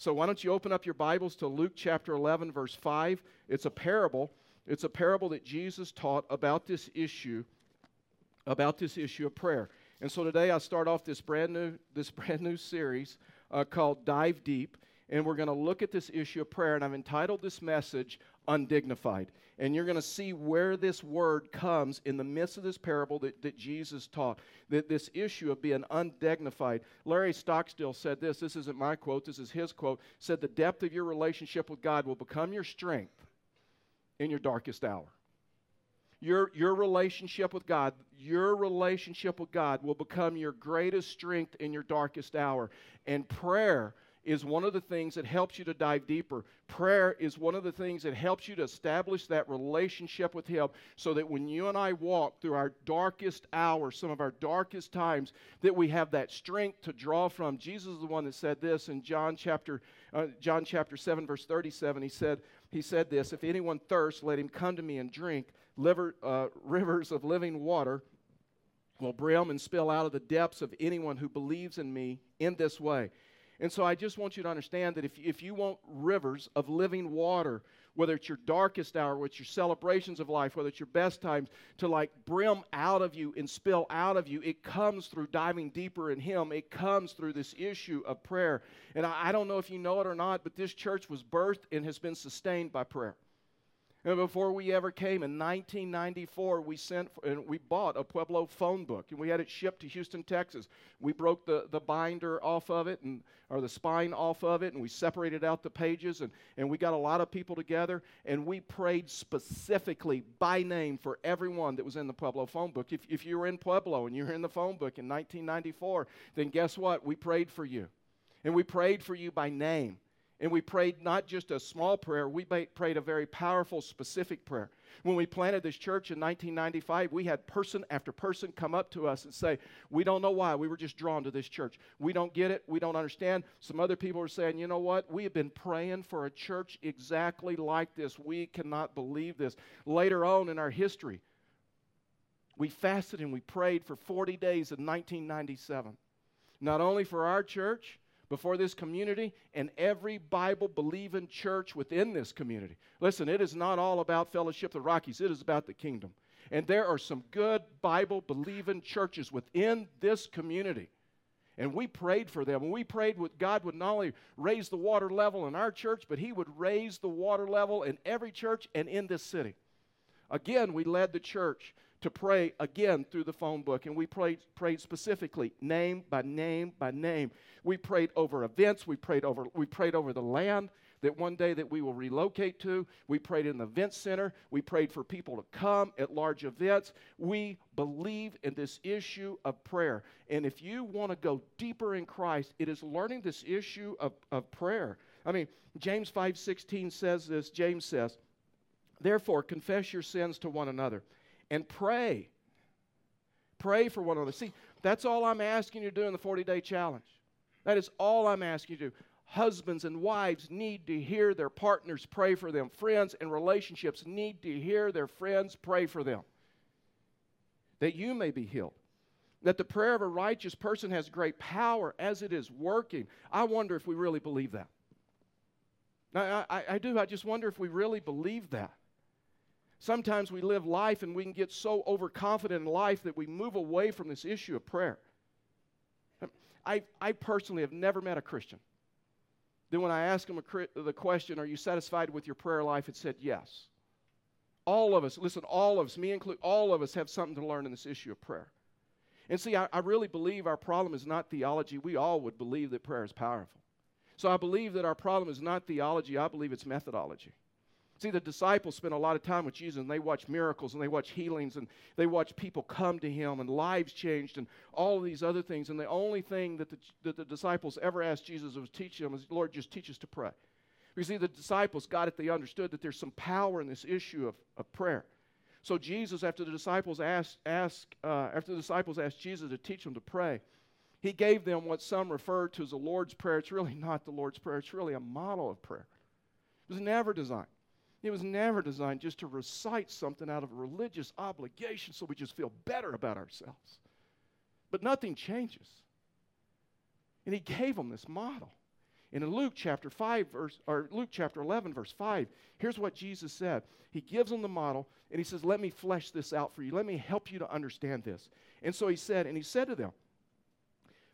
So why don't you open up your Bibles to Luke chapter 11, verse 5? It's a parable. It's a parable that Jesus taught about this issue, about this issue of prayer. And so today I start off this brand new, this brand new series uh, called Dive Deep, and we're going to look at this issue of prayer. And I've entitled this message Undignified. And you're going to see where this word comes in the midst of this parable that, that Jesus taught. That this issue of being undignified. Larry Stockstill said this. This isn't my quote. This is his quote. Said the depth of your relationship with God will become your strength in your darkest hour. Your, your relationship with God, your relationship with God will become your greatest strength in your darkest hour. And prayer is one of the things that helps you to dive deeper. Prayer is one of the things that helps you to establish that relationship with Him so that when you and I walk through our darkest hours, some of our darkest times, that we have that strength to draw from. Jesus is the one that said this in John chapter, uh, John chapter 7, verse 37. He said, he said this If anyone thirsts, let him come to me and drink. Liver, uh, rivers of living water will brim and spill out of the depths of anyone who believes in me in this way. And so I just want you to understand that if, if you want rivers of living water, whether it's your darkest hour, whether it's your celebrations of life, whether it's your best times, to like brim out of you and spill out of you, it comes through diving deeper in Him. It comes through this issue of prayer. And I, I don't know if you know it or not, but this church was birthed and has been sustained by prayer. And before we ever came in 1994, we sent and we bought a Pueblo phone book and we had it shipped to Houston, Texas. We broke the, the binder off of it and or the spine off of it and we separated out the pages and, and we got a lot of people together and we prayed specifically by name for everyone that was in the Pueblo phone book. If, if you were in Pueblo and you were in the phone book in 1994, then guess what? We prayed for you. And we prayed for you by name. And we prayed not just a small prayer, we prayed a very powerful, specific prayer. When we planted this church in 1995, we had person after person come up to us and say, We don't know why. We were just drawn to this church. We don't get it. We don't understand. Some other people were saying, You know what? We have been praying for a church exactly like this. We cannot believe this. Later on in our history, we fasted and we prayed for 40 days in 1997. Not only for our church, before this community and every Bible believing church within this community. Listen, it is not all about Fellowship the Rockies, it is about the kingdom. And there are some good Bible believing churches within this community. And we prayed for them. We prayed that God would not only raise the water level in our church, but He would raise the water level in every church and in this city. Again, we led the church to pray again through the phone book, and we prayed, prayed specifically, name by name by name. We prayed over events. We prayed over, we prayed over the land that one day that we will relocate to. We prayed in the event center. We prayed for people to come at large events. We believe in this issue of prayer. And if you want to go deeper in Christ, it is learning this issue of, of prayer. I mean, James 5:16 says this. James says, "Therefore confess your sins to one another and pray. Pray for one another. See, that's all I'm asking you to do in the 40-day challenge. That is all I'm asking you to do. Husbands and wives need to hear their partners pray for them. Friends and relationships need to hear their friends pray for them. That you may be healed. That the prayer of a righteous person has great power as it is working. I wonder if we really believe that. Now, I, I do. I just wonder if we really believe that. Sometimes we live life and we can get so overconfident in life that we move away from this issue of prayer. Um, I, I personally have never met a Christian. Then, when I asked them a, the question, Are you satisfied with your prayer life? it said yes. All of us, listen, all of us, me included, all of us have something to learn in this issue of prayer. And see, I, I really believe our problem is not theology. We all would believe that prayer is powerful. So I believe that our problem is not theology, I believe it's methodology. See, the disciples spent a lot of time with Jesus and they watched miracles and they watched healings and they watched people come to him and lives changed and all of these other things. And the only thing that the, that the disciples ever asked Jesus was teach them is, Lord, just teach us to pray. You see, the disciples got it, they understood that there's some power in this issue of, of prayer. So Jesus, after the disciples asked, asked uh, after the disciples asked Jesus to teach them to pray, he gave them what some refer to as the Lord's Prayer. It's really not the Lord's Prayer, it's really a model of prayer. It was never designed it was never designed just to recite something out of religious obligation so we just feel better about ourselves. But nothing changes. And he gave them this model. And in Luke chapter 5 verse or Luke chapter 11 verse 5, here's what Jesus said. He gives them the model and he says, "Let me flesh this out for you. Let me help you to understand this." And so he said, and he said to them,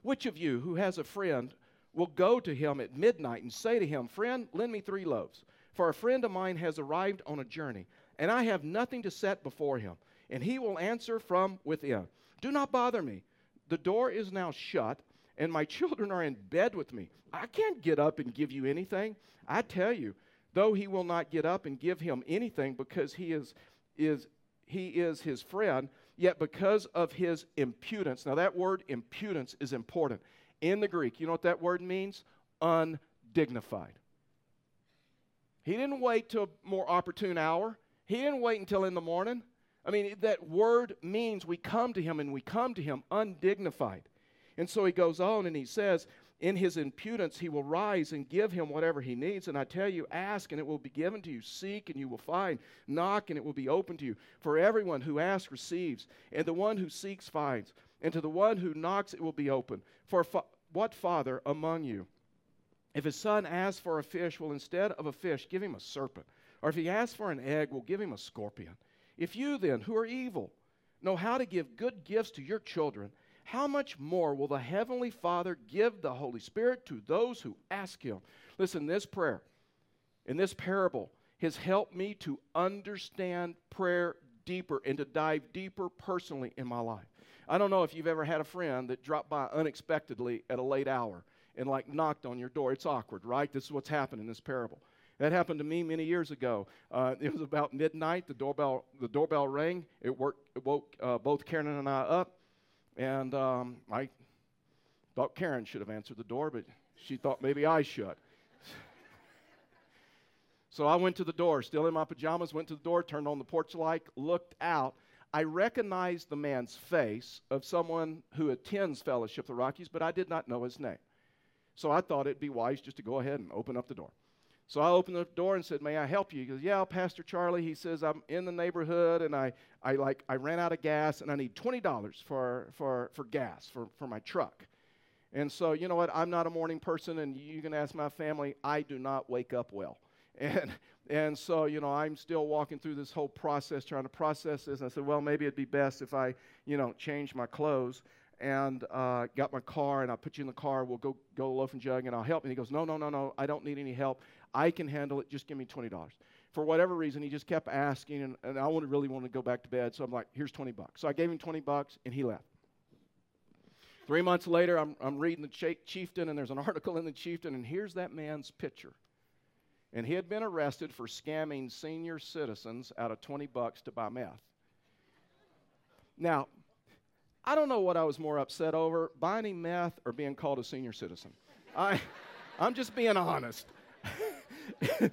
"Which of you who has a friend will go to him at midnight and say to him, "Friend, lend me 3 loaves, for a friend of mine has arrived on a journey, and I have nothing to set before him." And he will answer from within, "Do not bother me. The door is now shut." and my children are in bed with me. I can't get up and give you anything. I tell you, though he will not get up and give him anything because he is, is, he is his friend, yet because of his impudence. Now, that word impudence is important. In the Greek, you know what that word means? Undignified. He didn't wait till a more opportune hour. He didn't wait until in the morning. I mean, that word means we come to him and we come to him undignified. And so he goes on and he says, In his impudence, he will rise and give him whatever he needs. And I tell you, ask and it will be given to you. Seek and you will find. Knock and it will be open to you. For everyone who asks receives, and the one who seeks finds. And to the one who knocks, it will be open. For fa- what father among you, if his son asks for a fish, will instead of a fish give him a serpent? Or if he asks for an egg, will give him a scorpion? If you then, who are evil, know how to give good gifts to your children, how much more will the Heavenly Father give the Holy Spirit to those who ask Him? Listen, this prayer, in this parable, has helped me to understand prayer deeper and to dive deeper personally in my life. I don't know if you've ever had a friend that dropped by unexpectedly at a late hour and like knocked on your door. It's awkward, right? This is what's happened in this parable. That happened to me many years ago. Uh, it was about midnight. The doorbell, the doorbell rang. It, worked, it woke uh, both Karen and I up. And um, I thought Karen should have answered the door, but she thought maybe I should. so I went to the door, still in my pajamas, went to the door, turned on the porch light, looked out. I recognized the man's face of someone who attends Fellowship of the Rockies, but I did not know his name. So I thought it'd be wise just to go ahead and open up the door. So I opened the door and said, "May I help you?" He goes, "Yeah, Pastor Charlie." He says, "I'm in the neighborhood and I, I like I ran out of gas and I need twenty dollars for for for gas for for my truck." And so you know what? I'm not a morning person, and you can ask my family. I do not wake up well, and and so you know I'm still walking through this whole process, trying to process this. And I said, "Well, maybe it'd be best if I you know change my clothes." and uh, got my car and I'll put you in the car. We'll go go Loaf 'N Jug and I'll help. And he goes, no, no, no, no. I don't need any help. I can handle it. Just give me $20. For whatever reason, he just kept asking, and, and I wanted, really wanted to go back to bed. So I'm like, here's 20 bucks. So I gave him 20 bucks, and he left. Three months later, I'm, I'm reading the Chieftain, and there's an article in the Chieftain, and here's that man's picture. And he had been arrested for scamming senior citizens out of 20 bucks to buy meth. Now, I don't know what I was more upset over buying meth or being called a senior citizen. I, I'm just being honest.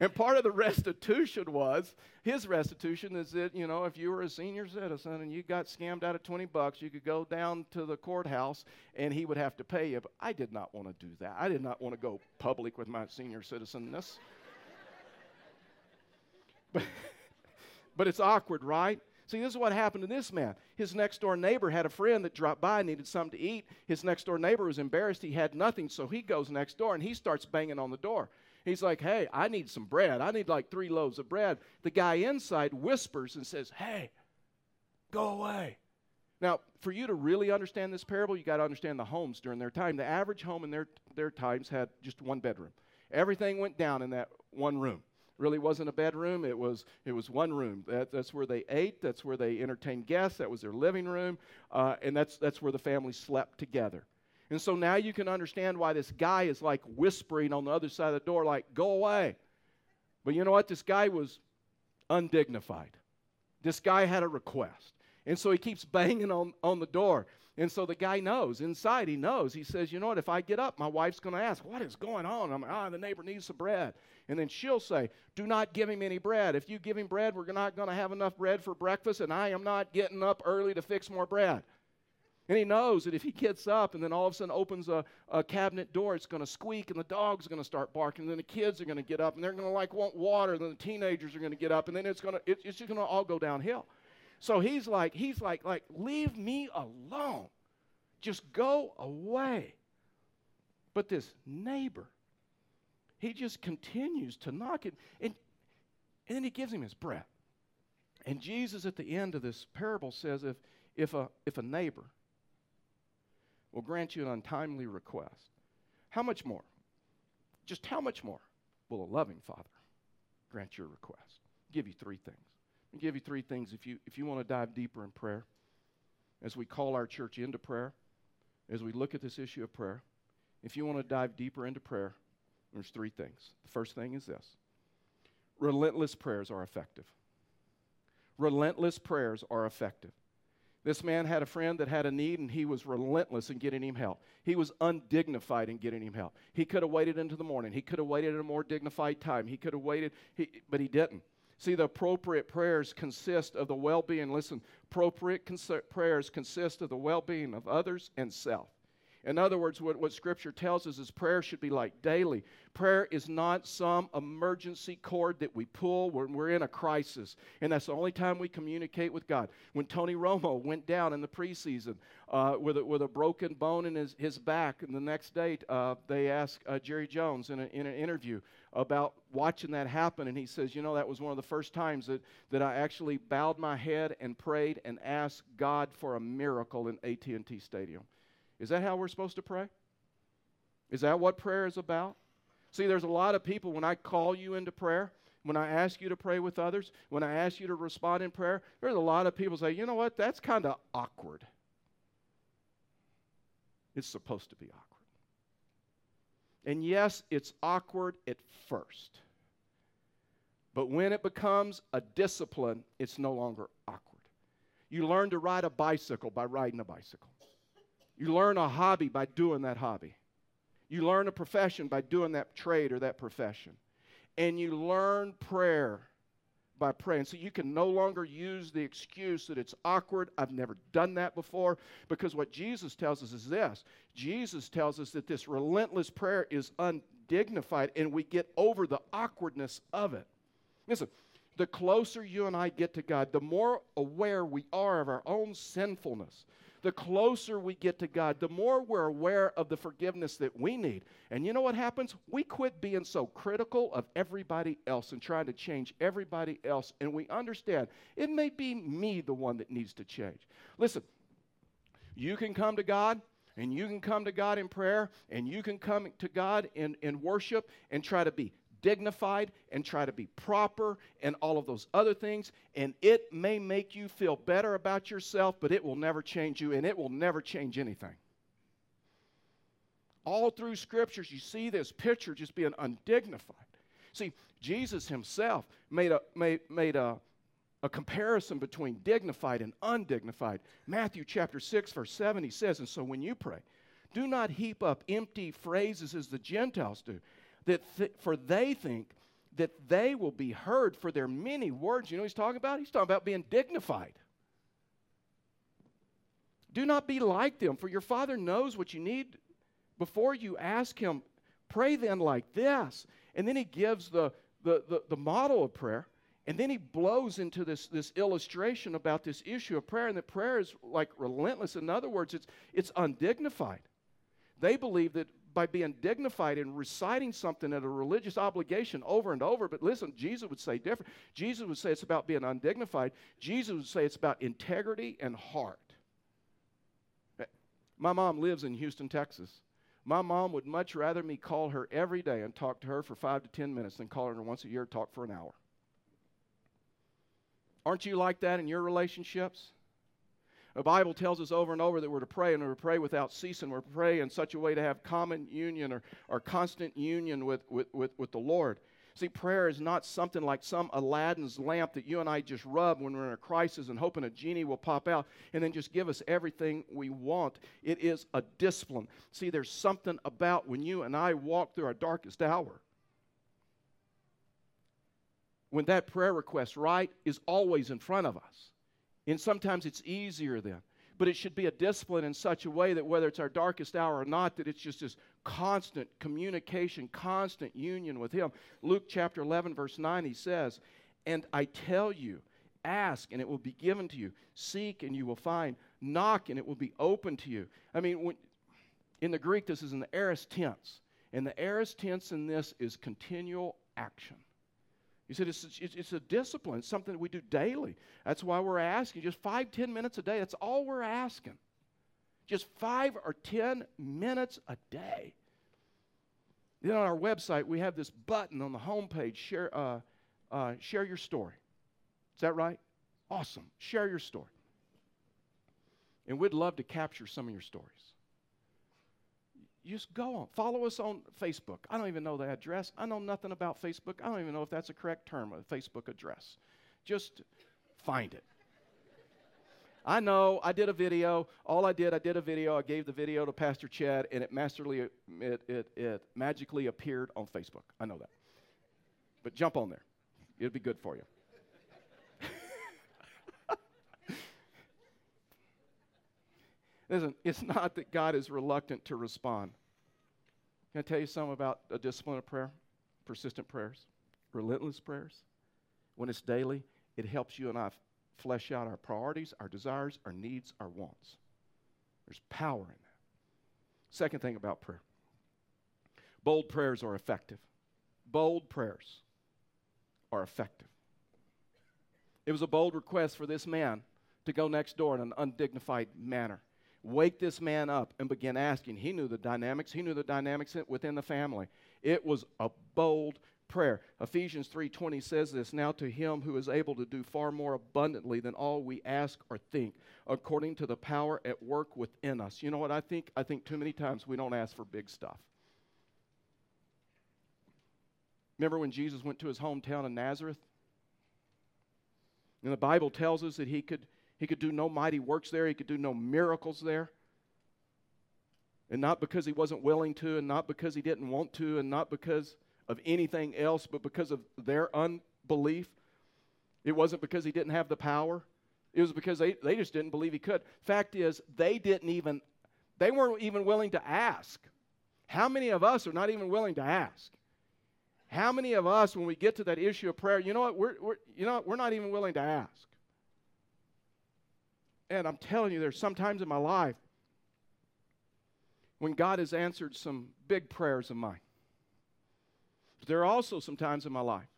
and part of the restitution was his restitution is that you know if you were a senior citizen and you got scammed out of 20 bucks you could go down to the courthouse and he would have to pay you but i did not want to do that i did not want to go public with my senior citizenness but, but it's awkward right See, this is what happened to this man. His next door neighbor had a friend that dropped by, and needed something to eat. His next door neighbor was embarrassed. He had nothing, so he goes next door and he starts banging on the door. He's like, Hey, I need some bread. I need like three loaves of bread. The guy inside whispers and says, Hey, go away. Now, for you to really understand this parable, you got to understand the homes during their time. The average home in their, their times had just one bedroom. Everything went down in that one room really wasn't a bedroom. It was, it was one room. That, that's where they ate. That's where they entertained guests. That was their living room. Uh, and that's, that's where the family slept together. And so now you can understand why this guy is like whispering on the other side of the door, like, go away. But you know what? This guy was undignified. This guy had a request. And so he keeps banging on, on the door. And so the guy knows, inside he knows. He says, You know what? If I get up, my wife's going to ask, What is going on? I'm like, Ah, the neighbor needs some bread. And then she'll say, Do not give him any bread. If you give him bread, we're not going to have enough bread for breakfast, and I am not getting up early to fix more bread. And he knows that if he gets up and then all of a sudden opens a, a cabinet door, it's going to squeak and the dog's going to start barking. And then the kids are going to get up and they're going to like want water. And then the teenagers are going to get up and then it's going to, it's just going to all go downhill. So he's like, he's like, like, leave me alone. Just go away. But this neighbor, he just continues to knock it. And, and then he gives him his bread. And Jesus at the end of this parable says if, if, a, if a neighbor will grant you an untimely request, how much more? Just how much more will a loving Father grant your request? I'll give you three things. I'll give you three things if you, if you want to dive deeper in prayer. As we call our church into prayer, as we look at this issue of prayer, if you want to dive deeper into prayer, there's three things. The first thing is this relentless prayers are effective. Relentless prayers are effective. This man had a friend that had a need, and he was relentless in getting him help. He was undignified in getting him help. He could have waited into the morning. He could have waited at a more dignified time. He could have waited, he, but he didn't. See, the appropriate prayers consist of the well being. Listen, appropriate cons- prayers consist of the well being of others and self. In other words, what, what Scripture tells us is prayer should be like daily. Prayer is not some emergency cord that we pull when we're in a crisis. And that's the only time we communicate with God. When Tony Romo went down in the preseason uh, with, a, with a broken bone in his, his back, and the next day uh, they asked uh, Jerry Jones in, a, in an interview about watching that happen. And he says, You know, that was one of the first times that, that I actually bowed my head and prayed and asked God for a miracle in AT&T Stadium. Is that how we're supposed to pray? Is that what prayer is about? See, there's a lot of people when I call you into prayer, when I ask you to pray with others, when I ask you to respond in prayer, there's a lot of people say, you know what, that's kind of awkward. It's supposed to be awkward. And yes, it's awkward at first. But when it becomes a discipline, it's no longer awkward. You learn to ride a bicycle by riding a bicycle. You learn a hobby by doing that hobby. You learn a profession by doing that trade or that profession. And you learn prayer by praying. So you can no longer use the excuse that it's awkward. I've never done that before. Because what Jesus tells us is this Jesus tells us that this relentless prayer is undignified and we get over the awkwardness of it. Listen, the closer you and I get to God, the more aware we are of our own sinfulness, the closer we get to God, the more we're aware of the forgiveness that we need. And you know what happens? We quit being so critical of everybody else and trying to change everybody else. And we understand it may be me the one that needs to change. Listen, you can come to God and you can come to God in prayer and you can come to God in, in worship and try to be dignified and try to be proper and all of those other things. And it may make you feel better about yourself, but it will never change you and it will never change anything. All through scriptures, you see this picture just being undignified. See, Jesus himself made a, made, made a, a comparison between dignified and undignified. Matthew chapter 6, verse 7, he says, And so when you pray, do not heap up empty phrases as the Gentiles do that th- for they think that they will be heard for their many words. You know he's talking about? He's talking about being dignified. Do not be like them, for your Father knows what you need before you ask Him. Pray then like this. And then He gives the, the, the, the model of prayer. And then he blows into this, this illustration about this issue of prayer, and that prayer is like relentless. In other words, it's, it's undignified. They believe that by being dignified and reciting something at a religious obligation over and over. But listen, Jesus would say different. Jesus would say it's about being undignified. Jesus would say it's about integrity and heart. My mom lives in Houston, Texas. My mom would much rather me call her every day and talk to her for five to ten minutes than call her once a year and talk for an hour. Aren't you like that in your relationships? The Bible tells us over and over that we're to pray and we're to pray without ceasing. We're to pray in such a way to have common union or, or constant union with, with, with, with the Lord. See, prayer is not something like some Aladdin's lamp that you and I just rub when we're in a crisis and hoping a genie will pop out and then just give us everything we want. It is a discipline. See, there's something about when you and I walk through our darkest hour. When that prayer request, right, is always in front of us. And sometimes it's easier then. But it should be a discipline in such a way that whether it's our darkest hour or not, that it's just this constant communication, constant union with Him. Luke chapter 11, verse 9, he says, And I tell you, ask and it will be given to you, seek and you will find, knock and it will be open to you. I mean, when, In the Greek, this is in the aorist tense. And the aorist tense in this is continual action. He said it's, it's, a discipline, something that we do daily. That's why we're asking just five, ten minutes a day. That's all we're asking. Just five or ten minutes a day. Then on our website, we have this button on the homepage share, uh, uh, share your story. Is that right? Awesome. Share your story. And we'd love to capture some of your stories. Just go on. Follow us on Facebook. I don't even know the address. I know nothing about Facebook. I don't even know if that's a correct term, a Facebook address. Just find it. I know I did a video. All I did, I did a video. I gave the video to Pastor Chad, and it masterly, it, it, it magically appeared on Facebook. I know that. But jump on there. It'll be good for you. Listen, it's not that God is reluctant to respond. Can I tell you something about a discipline of prayer? Persistent prayers, relentless prayers. When it's daily, it helps you and I flesh out our priorities, our desires, our needs, our wants. There's power in that. Second thing about prayer bold prayers are effective. Bold prayers are effective. It was a bold request for this man to go next door in an undignified manner wake this man up and begin asking. He knew the dynamics, he knew the dynamics within the family. It was a bold prayer. Ephesians 3:20 says this, now to him who is able to do far more abundantly than all we ask or think, according to the power at work within us. You know what I think? I think too many times we don't ask for big stuff. Remember when Jesus went to his hometown of Nazareth? And the Bible tells us that he could he could do no mighty works there, he could do no miracles there. And not because he wasn't willing to, and not because he didn't want to, and not because of anything else, but because of their unbelief. It wasn't because he didn't have the power. It was because they, they just didn't believe he could. Fact is, they didn't even, they weren't even willing to ask. How many of us are not even willing to ask? How many of us, when we get to that issue of prayer, you know what, we're, we're, you know what, we're not even willing to ask. And I'm telling you, there's sometimes in my life when God has answered some big prayers of mine. But there are also some times in my life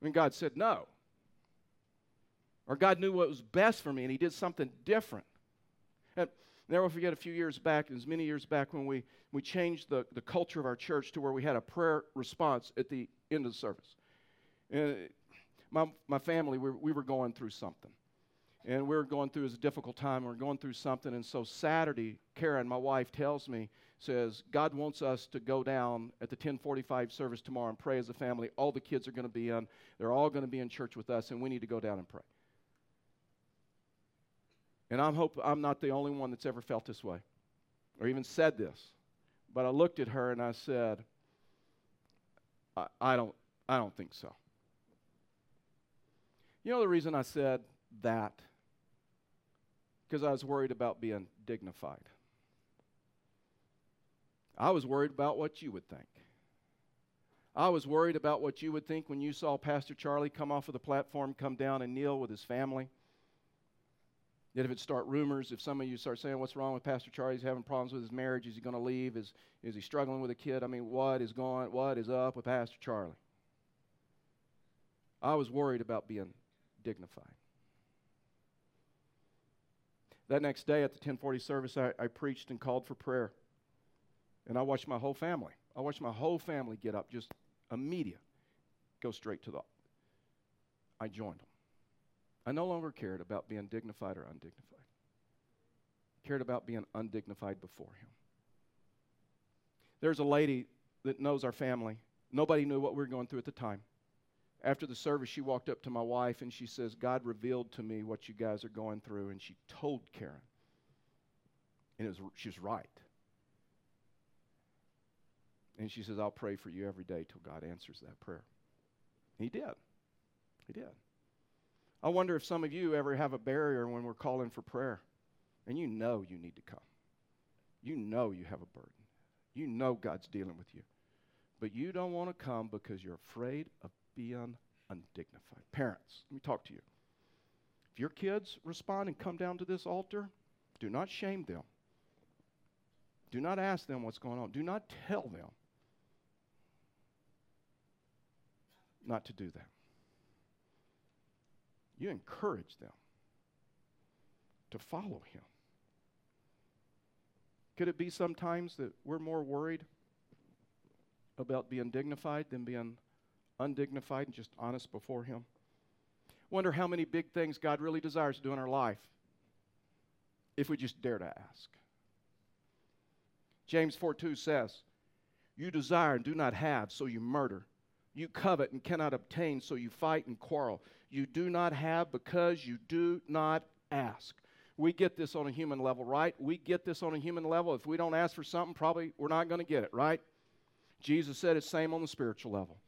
when God said no. Or God knew what was best for me and He did something different. And never forget a few years back, as many years back, when we, we changed the, the culture of our church to where we had a prayer response at the end of the service. And my, my family, we, we were going through something and we are going through a difficult time. We we're going through something, and so Saturday, Karen, my wife, tells me, says God wants us to go down at the 10:45 service tomorrow and pray as a family. All the kids are going to be in. They're all going to be in church with us, and we need to go down and pray. And I'm hope I'm not the only one that's ever felt this way, or even said this. But I looked at her and I said, I, I don't, I don't think so. You know the reason I said that because I was worried about being dignified. I was worried about what you would think. I was worried about what you would think when you saw Pastor Charlie come off of the platform, come down and kneel with his family. That if it start rumors, if some of you start saying, What's wrong with Pastor Charlie? He's having problems with his marriage. Is he going to leave? Is, is he struggling with a kid? I mean, what is going what is up with Pastor Charlie? I was worried about being dignified. That next day at the 1040 service, I, I preached and called for prayer. And I watched my whole family. I watched my whole family get up, just immediate, go straight to the. I joined them. I no longer cared about being dignified or undignified. Cared about being undignified before Him. There's a lady that knows our family. Nobody knew what we were going through at the time after the service, she walked up to my wife and she says, God revealed to me what you guys are going through. And she told Karen. And it was, she was right. And she says, I'll pray for you every day till God answers that prayer. He did. He did. I wonder if some of you ever have a barrier when we're calling for prayer and you know you need to come. You know you have a burden. You know God's dealing with you. But you don't want to come because you're afraid of being undignified. Parents, let me talk to you. If your kids respond and come down to this altar, do not shame them. Do not ask them what's going on. Do not tell them not to do that. You encourage them to follow Him. Could it be sometimes that we're more worried about being dignified than being undignified and just honest before Him? Wonder how many big things God really desires to do in our life if we just dare to ask. James 4 2 says, You desire and do not have, so you murder. You covet and cannot obtain, so you fight and quarrel. You do not have because you do not ask. We get this on a human level, right? We get this on a human level. If we don't ask for something, probably we're not going to get it, right? Jesus said it's same on the spiritual level.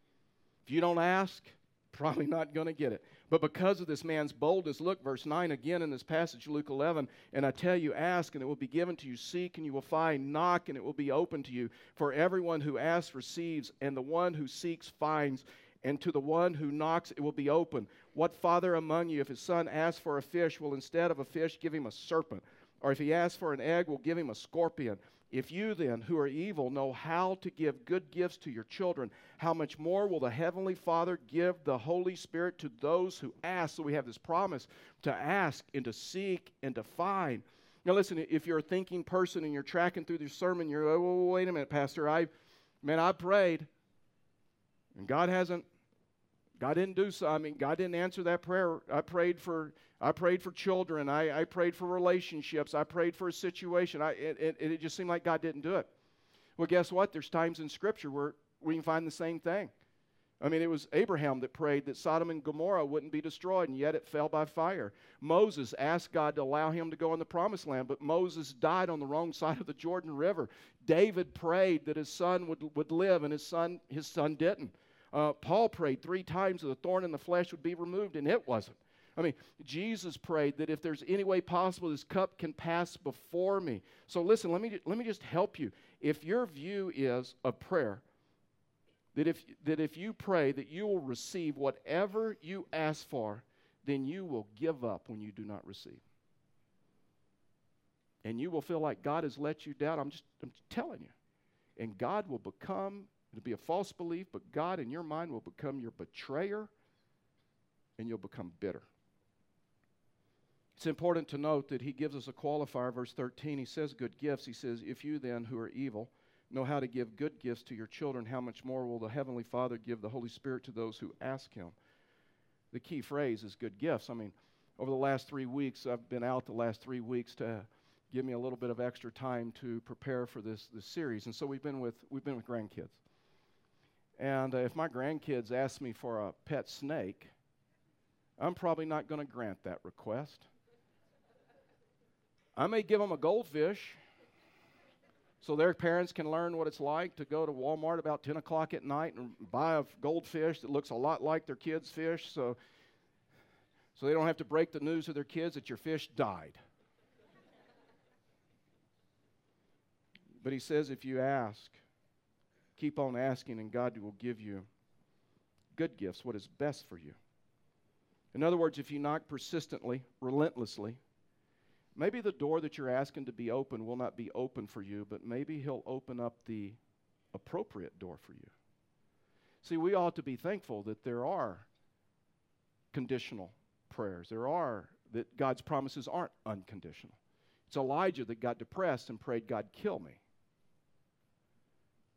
If you don't ask, probably not going to get it. But because of this man's boldness, look, verse 9 again in this passage, Luke 11, and I tell you, ask, and it will be given to you, seek, and you will find, knock, and it will be open to you. For everyone who asks receives, and the one who seeks finds, and to the one who knocks it will be open. What father among you, if his son asks for a fish, will instead of a fish give him a serpent? Or if he asks for an egg, will give him a scorpion? If you then, who are evil, know how to give good gifts to your children, how much more will the Heavenly Father give the Holy Spirit to those who ask? So we have this promise to ask and to seek and to find. Now, listen, if you're a thinking person and you're tracking through this sermon, you're, oh, wait a minute, Pastor, I, man, I prayed, and God hasn't God didn't do so. I mean, God didn't answer that prayer. I prayed for I prayed for children. I, I prayed for relationships. I prayed for a situation. I, it, it, it just seemed like God didn't do it. Well, guess what? There's times in Scripture where we can find the same thing. I mean, it was Abraham that prayed that Sodom and Gomorrah wouldn't be destroyed, and yet it fell by fire. Moses asked God to allow him to go in the promised land, but Moses died on the wrong side of the Jordan River. David prayed that his son would, would live, and his son, his son didn't. Uh, Paul prayed three times that the thorn in the flesh would be removed, and it wasn't. I mean, Jesus prayed that if there's any way possible, this cup can pass before me. So listen, let me, let me just help you. If your view is of prayer, that if, that if you pray that you will receive whatever you ask for, then you will give up when you do not receive. And you will feel like God has let you down. I'm just I'm telling you. And God will become It'll be a false belief, but God in your mind will become your betrayer and you'll become bitter. It's important to note that he gives us a qualifier, verse 13. He says, Good gifts. He says, If you then, who are evil, know how to give good gifts to your children, how much more will the Heavenly Father give the Holy Spirit to those who ask Him? The key phrase is good gifts. I mean, over the last three weeks, I've been out the last three weeks to give me a little bit of extra time to prepare for this, this series. And so we've been with, we've been with grandkids. And uh, if my grandkids ask me for a pet snake, I'm probably not going to grant that request. I may give them a goldfish so their parents can learn what it's like to go to Walmart about 10 o'clock at night and buy a goldfish that looks a lot like their kids' fish so, so they don't have to break the news to their kids that your fish died. But he says, if you ask, Keep on asking, and God will give you good gifts, what is best for you. In other words, if you knock persistently, relentlessly, maybe the door that you're asking to be open will not be open for you, but maybe He'll open up the appropriate door for you. See, we ought to be thankful that there are conditional prayers. There are, that God's promises aren't unconditional. It's Elijah that got depressed and prayed, God, kill me.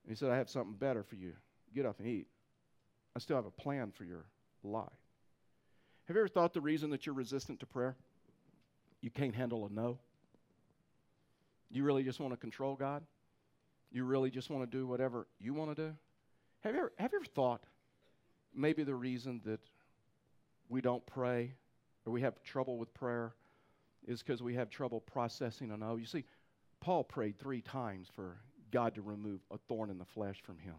And he said, I have something better for you. Get up and eat. I still have a plan for your life. Have you ever thought the reason that you're resistant to prayer? You can't handle a no. You really just want to control God? You really just want to do whatever you want to do? Have you ever, have you ever thought maybe the reason that we don't pray or we have trouble with prayer is because we have trouble processing a no? You see, Paul prayed three times for God to remove a thorn in the flesh from him.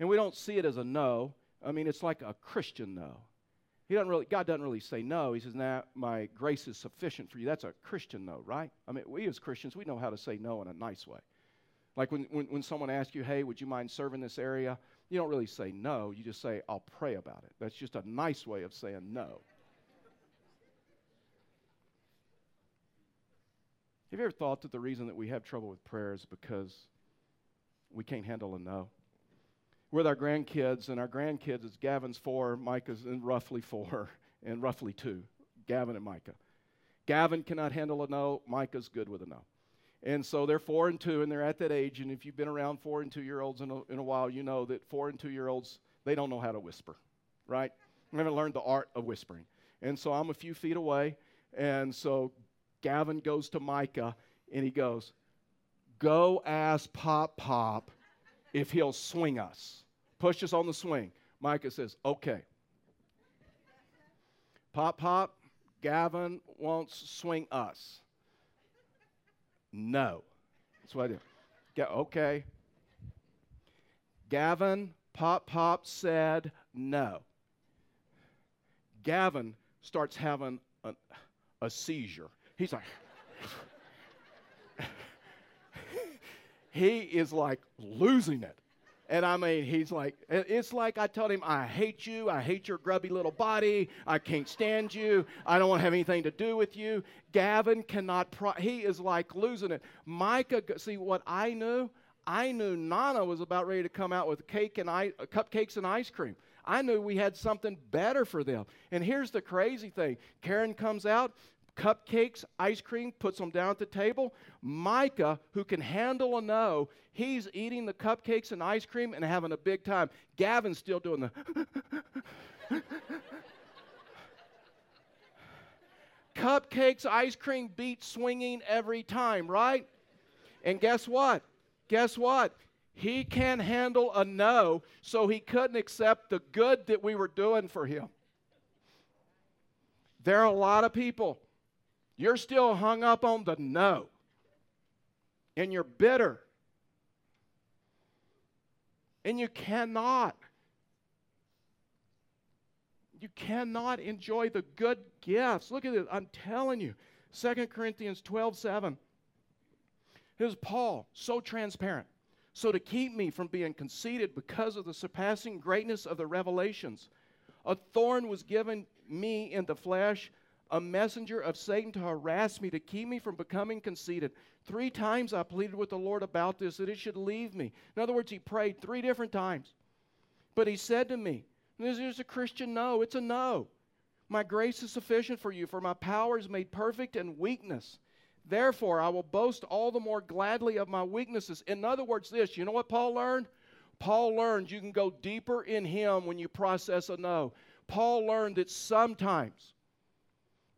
And we don't see it as a no. I mean, it's like a Christian no. He doesn't really, God doesn't really say no. He says, nah, my grace is sufficient for you. That's a Christian no, right? I mean, we as Christians, we know how to say no in a nice way. Like when, when, when someone asks you, hey, would you mind serving this area? You don't really say no. You just say, I'll pray about it. That's just a nice way of saying no. Have you ever thought that the reason that we have trouble with prayer is because we can't handle a no? With our grandkids, and our grandkids, it's Gavin's four, Micah's in roughly four, and roughly two, Gavin and Micah. Gavin cannot handle a no, Micah's good with a no. And so they're four and two, and they're at that age. And if you've been around four and two year olds in a, in a while, you know that four and two year olds, they don't know how to whisper, right? They haven't learned the art of whispering. And so I'm a few feet away. And so Gavin goes to Micah and he goes, Go ask Pop Pop if he'll swing us. Push us on the swing. Micah says, Okay. Pop Pop, Gavin wants swing us. No. That's what I do. Okay. Gavin, Pop Pop said no. Gavin starts having a, a seizure. He's like, he is like losing it. And I mean, he's like, it's like I told him, I hate you. I hate your grubby little body. I can't stand you. I don't want to have anything to do with you. Gavin cannot, pro- he is like losing it. Micah, see what I knew? I knew Nana was about ready to come out with cake and uh, cupcakes and ice cream. I knew we had something better for them. And here's the crazy thing Karen comes out, cupcakes, ice cream, puts them down at the table. Micah, who can handle a no, he's eating the cupcakes and ice cream and having a big time. Gavin's still doing the. cupcakes, ice cream beat swinging every time, right? And guess what? Guess what? He can't handle a no, so he couldn't accept the good that we were doing for him. There are a lot of people you're still hung up on the no. And you're bitter. And you cannot. You cannot enjoy the good gifts. Look at it. I'm telling you. 2 Corinthians 12 7. Here's Paul, so transparent. So, to keep me from being conceited because of the surpassing greatness of the revelations, a thorn was given me in the flesh a messenger of Satan to harass me, to keep me from becoming conceited. Three times I pleaded with the Lord about this, that it should leave me. In other words, he prayed three different times. But he said to me, This is a Christian no, it's a no. My grace is sufficient for you, for my power is made perfect in weakness. Therefore, I will boast all the more gladly of my weaknesses. In other words, this, you know what Paul learned? Paul learned you can go deeper in him when you process a no. Paul learned that sometimes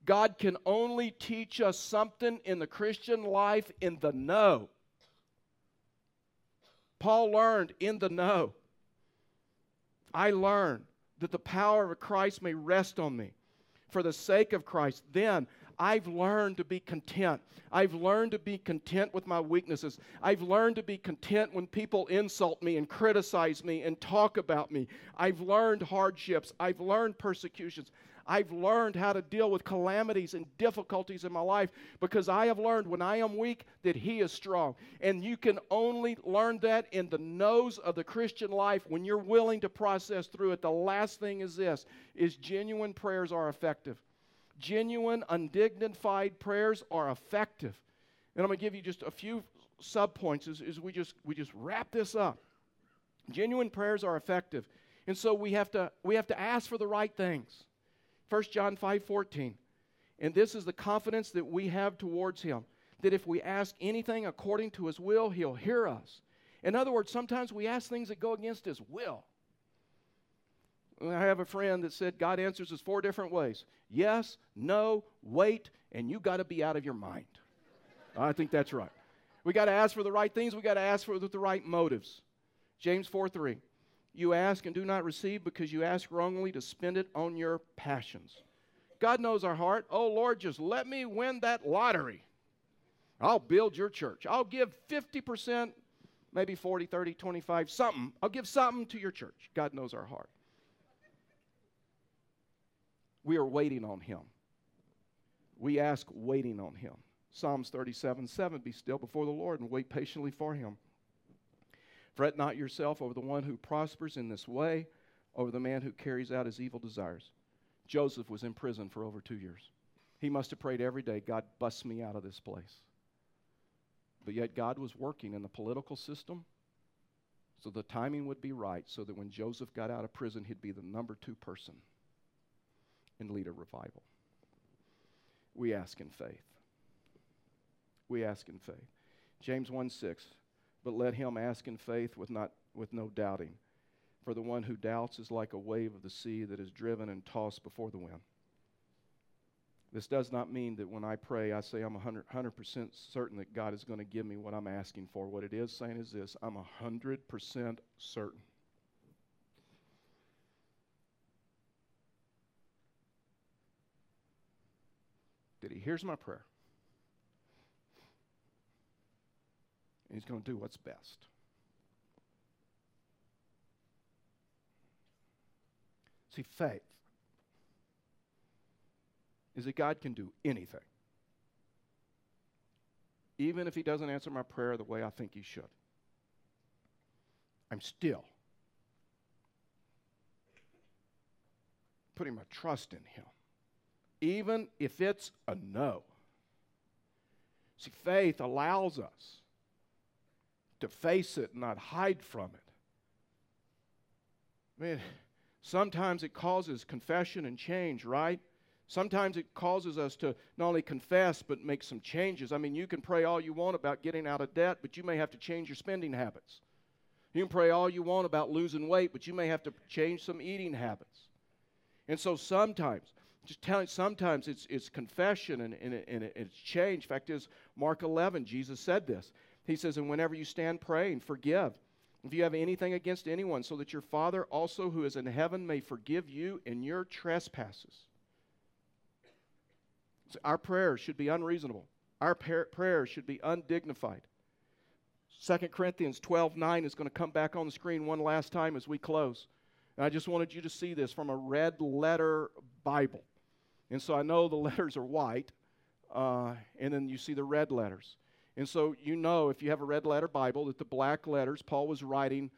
God can only teach us something in the Christian life in the know. Paul learned in the know. I learned that the power of Christ may rest on me for the sake of Christ. Then I've learned to be content. I've learned to be content with my weaknesses. I've learned to be content when people insult me and criticize me and talk about me. I've learned hardships. I've learned persecutions. I've learned how to deal with calamities and difficulties in my life because I have learned when I am weak that He is strong. And you can only learn that in the nose of the Christian life when you're willing to process through it. The last thing is this is genuine prayers are effective. Genuine, undignified prayers are effective. And I'm going to give you just a few subpoints as, as we just we just wrap this up. Genuine prayers are effective. And so we have to we have to ask for the right things. 1 John 5 14. And this is the confidence that we have towards Him that if we ask anything according to His will, He'll hear us. In other words, sometimes we ask things that go against His will. I have a friend that said God answers us four different ways yes, no, wait, and you got to be out of your mind. I think that's right. We got to ask for the right things, we got to ask for the right motives. James 4 3. You ask and do not receive because you ask wrongly to spend it on your passions. God knows our heart. Oh, Lord, just let me win that lottery. I'll build your church. I'll give 50%, maybe 40, 30, 25, something. I'll give something to your church. God knows our heart. We are waiting on Him. We ask waiting on Him. Psalms 37 7 Be still before the Lord and wait patiently for Him. Fret not yourself over the one who prospers in this way, over the man who carries out his evil desires. Joseph was in prison for over two years. He must have prayed every day, God, bust me out of this place. But yet, God was working in the political system so the timing would be right so that when Joseph got out of prison, he'd be the number two person and lead a revival. We ask in faith. We ask in faith. James 1 6. But let him ask in faith with, not, with no doubting. For the one who doubts is like a wave of the sea that is driven and tossed before the wind. This does not mean that when I pray, I say I'm 100, 100% certain that God is going to give me what I'm asking for. What it is saying is this I'm 100% certain. That He hears my prayer. He's going to do what's best. See, faith is that God can do anything. Even if He doesn't answer my prayer the way I think He should. I'm still putting my trust in Him. Even if it's a no. See, faith allows us to face it and not hide from it. I mean, sometimes it causes confession and change, right? Sometimes it causes us to not only confess, but make some changes. I mean, you can pray all you want about getting out of debt, but you may have to change your spending habits. You can pray all you want about losing weight, but you may have to change some eating habits. And so sometimes, just telling, sometimes it's, it's confession and, and, and it's change. Fact is, Mark 11, Jesus said this. He says, And whenever you stand praying, forgive if you have anything against anyone, so that your Father also who is in heaven may forgive you in your trespasses. So our prayers should be unreasonable. Our prayers should be undignified. 2 Corinthians 12 9 is going to come back on the screen one last time as we close. And I just wanted you to see this from a red letter Bible. And so I know the letters are white, uh, and then you see the red letters. And so you know, if you have a red letter Bible, that the black letters, Paul was writing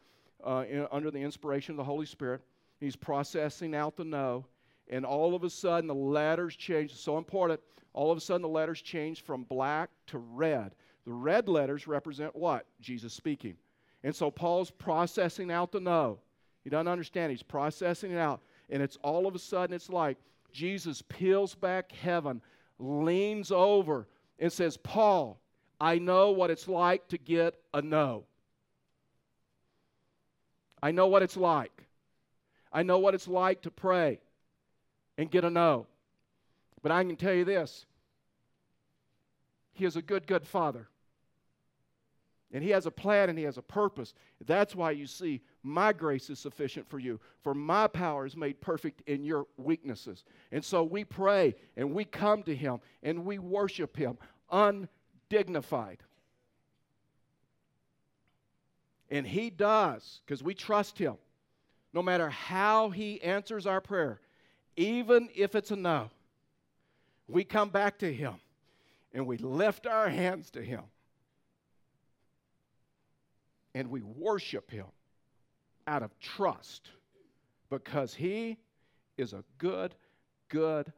uh, in, under the inspiration of the Holy Spirit. He's processing out the no, and all of a sudden the letters change. So important. All of a sudden the letters change from black to red. The red letters represent what? Jesus speaking. And so Paul's processing out the no. He doesn't understand. He's processing it out. And it's all of a sudden, it's like Jesus peels back heaven, leans over, and says, Paul, I know what it's like to get a no. I know what it's like. I know what it's like to pray and get a no. But I can tell you this He is a good, good Father. And He has a plan and He has a purpose. That's why you see, my grace is sufficient for you, for my power is made perfect in your weaknesses. And so we pray and we come to Him and we worship Him undignified. And He does, because we trust Him. No matter how He answers our prayer, even if it's a no, we come back to Him and we lift our hands to Him and we worship Him out of trust because He is a good, good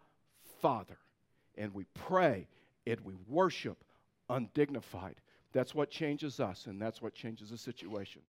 Father. And we pray and we worship undignified. That's what changes us, and that's what changes the situation.